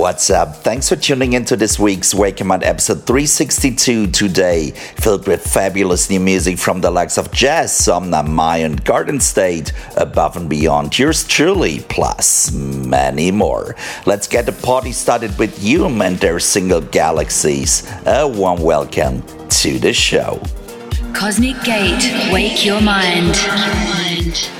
What's up? Thanks for tuning into this week's Wake Your Mind episode 362 today, filled with fabulous new music from the likes of JES, Somna, Mayan, Garden State, Above and Beyond, yours truly, plus many more. Let's get the party started with Hume and their single Galaxies. A warm welcome to the show. Cosmic Gate. Wake your mind. Thank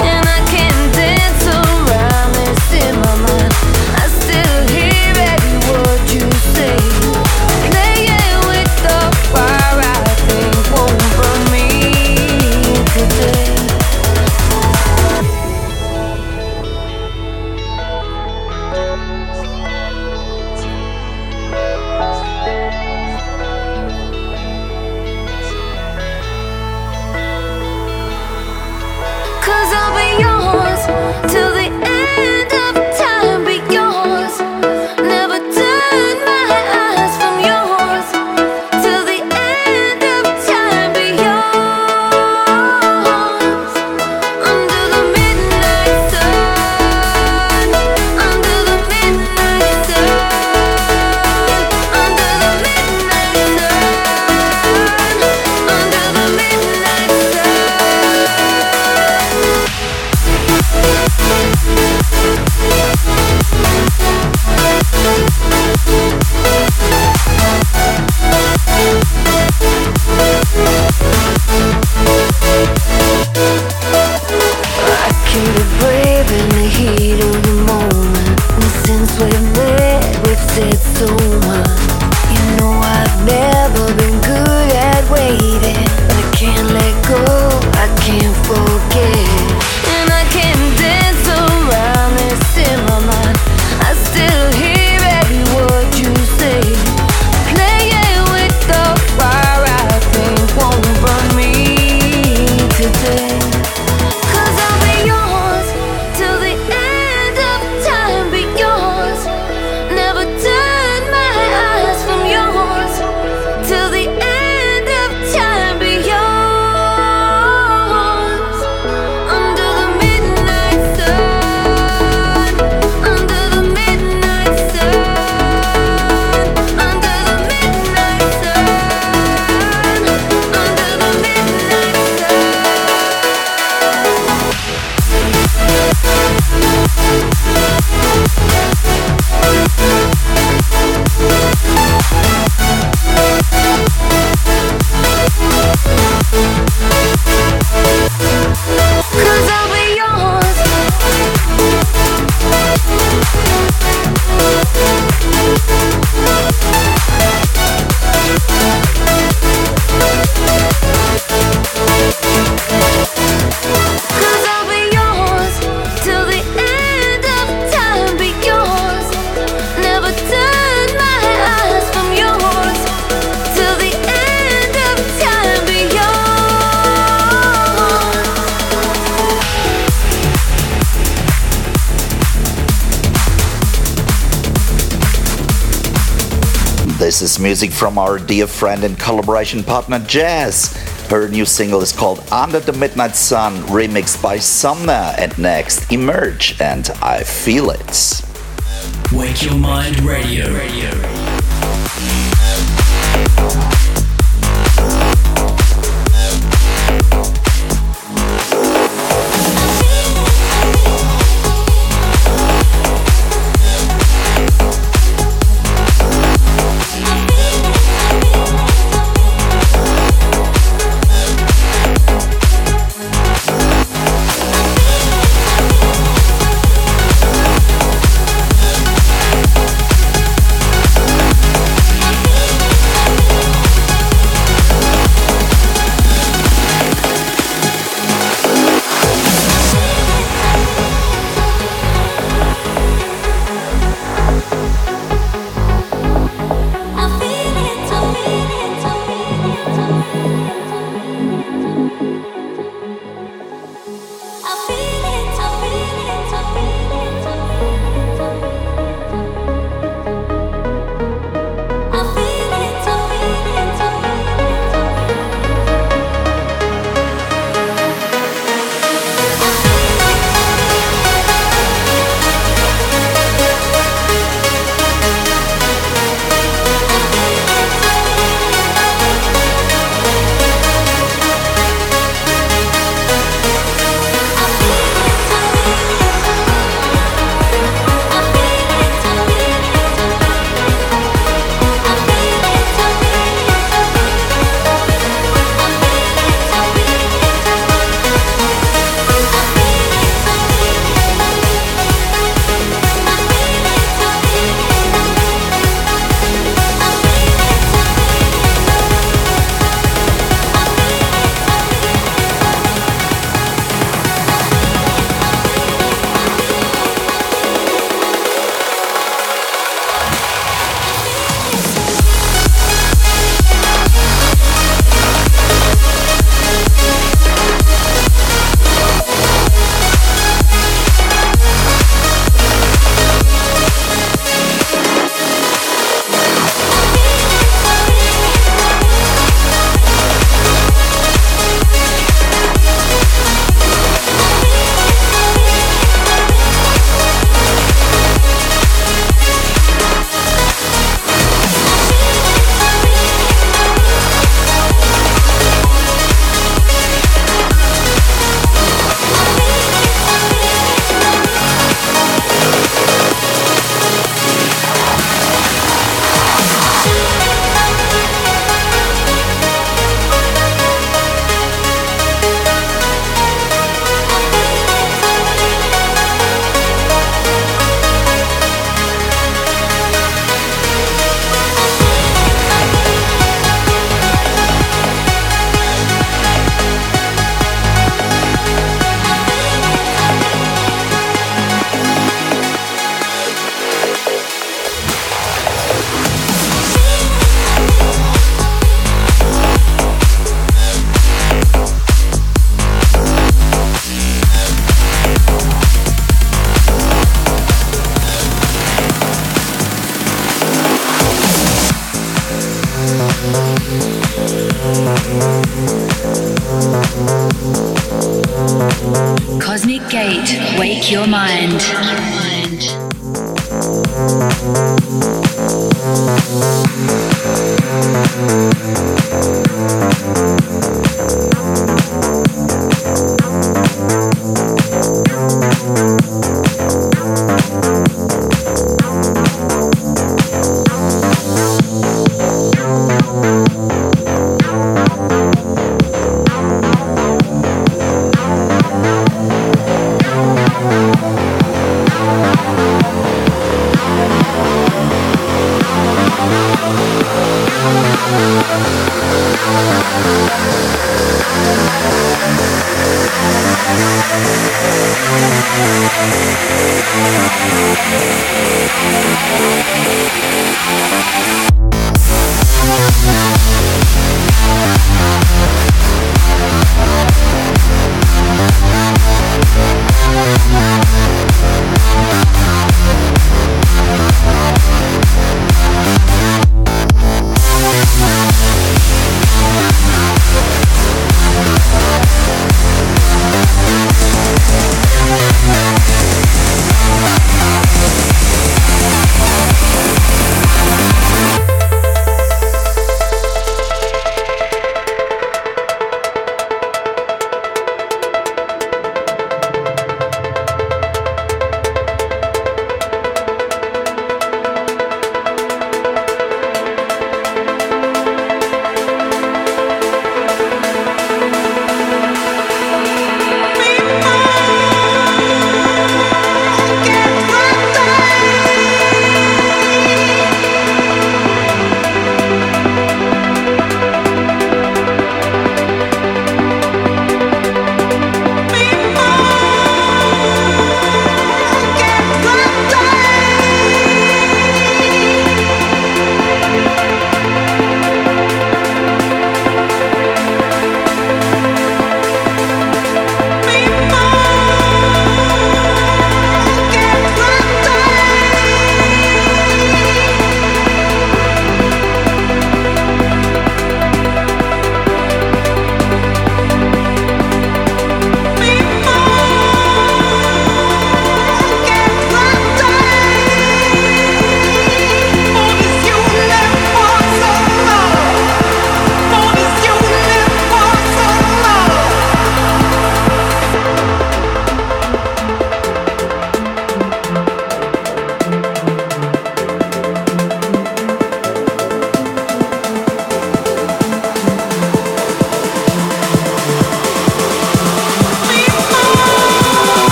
and I can't music from our dear friend and collaboration partner JES. Her new single is called Under the Midnight Sun, remixed by Somna. And next, Emerge and I Feel It. Wake Your Mind Radio. Radio.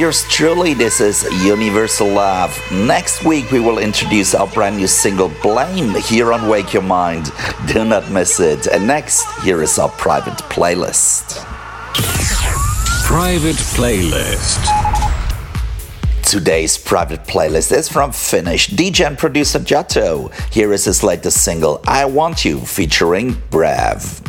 Yours truly. This is Universal Love. Next week, we will introduce our brand new single Blame here on Wake Your Mind. Do not miss it. And next, here is our private playlist. Private playlist. Today's private playlist is from Finnish DJ and producer Jato. Here is his latest single, I Want You, featuring Brav.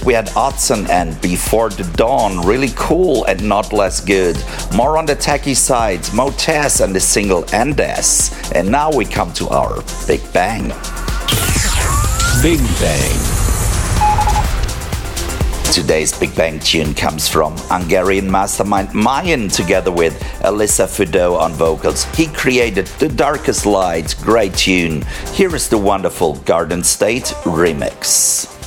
First, we had Otzen and Before the Dawn, really cool and not less good. More on the techie side, Motez and the single Andes. And now we come to our Big Bang. Big Bang. Today's Big Bang tune comes from Hungarian mastermind Myon together with Alyssa Fudo on vocals. He created The Darkest Light, great tune. Here is the wonderful Garden State remix.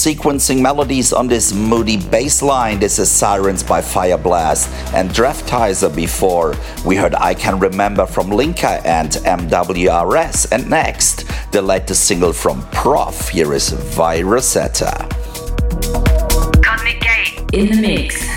Sequencing melodies on this moody bass line. This is Sirens by Fireblast and Draftizer before. We heard I Can Remember from Linka and MWRS. And next, the latest single from Prof. Here is Virusetta. Cosmic Gate in the mix.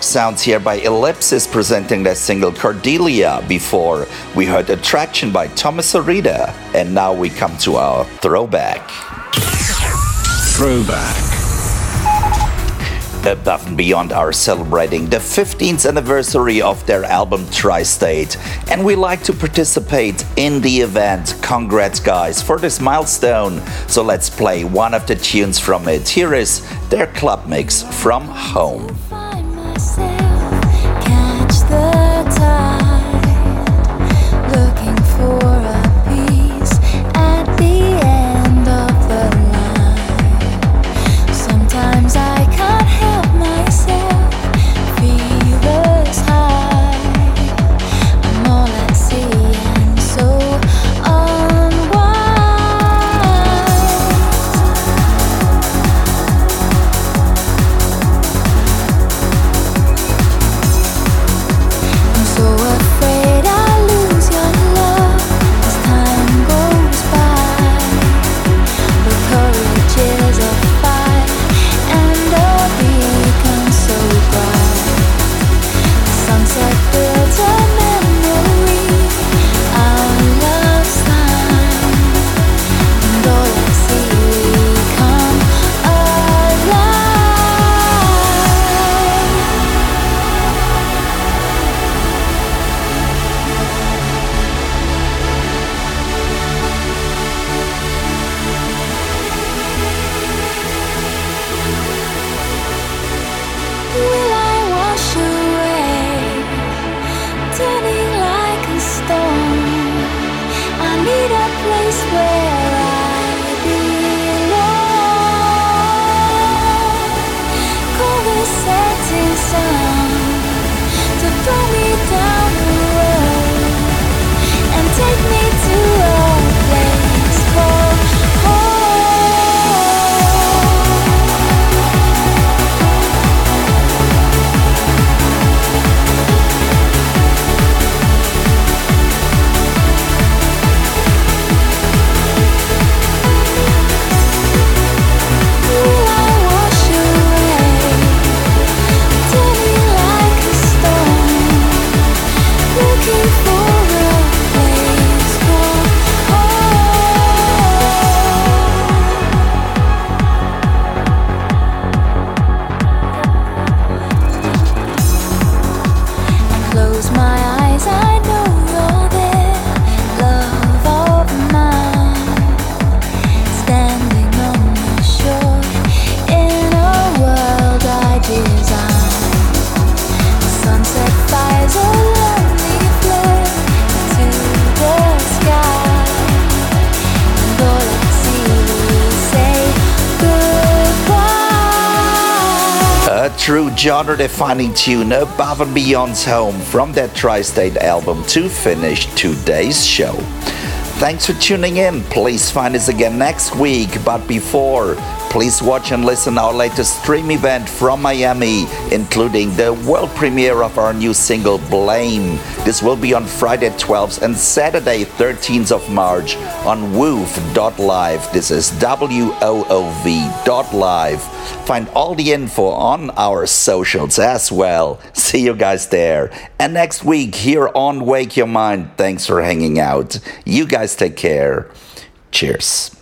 Prog sounds here by Ellipsis presenting their single Cordelia. Before we heard Attraction by Thomas Arita, and now we come to our throwback. Throwback. Above and Beyond are celebrating the 15th anniversary of their album Tri State, and we like to participate in the event. Congrats, guys, for this milestone. So let's play one of the tunes from it. Here is their club mix from home. Genre defining tune above and beyond's home from that Tri State album to finish today's show. Thanks for tuning in. Please find us again next week. But before, please watch and listen our latest stream event from Miami, including the world premiere of our new single Blame. This will be on Friday 12th and Saturday 13th of March on woov.live. This is W-O-O-V.live. Find all the info on our socials as well. See you guys there. And next week here on Wake Your Mind, thanks for hanging out. You guys take care. Cheers.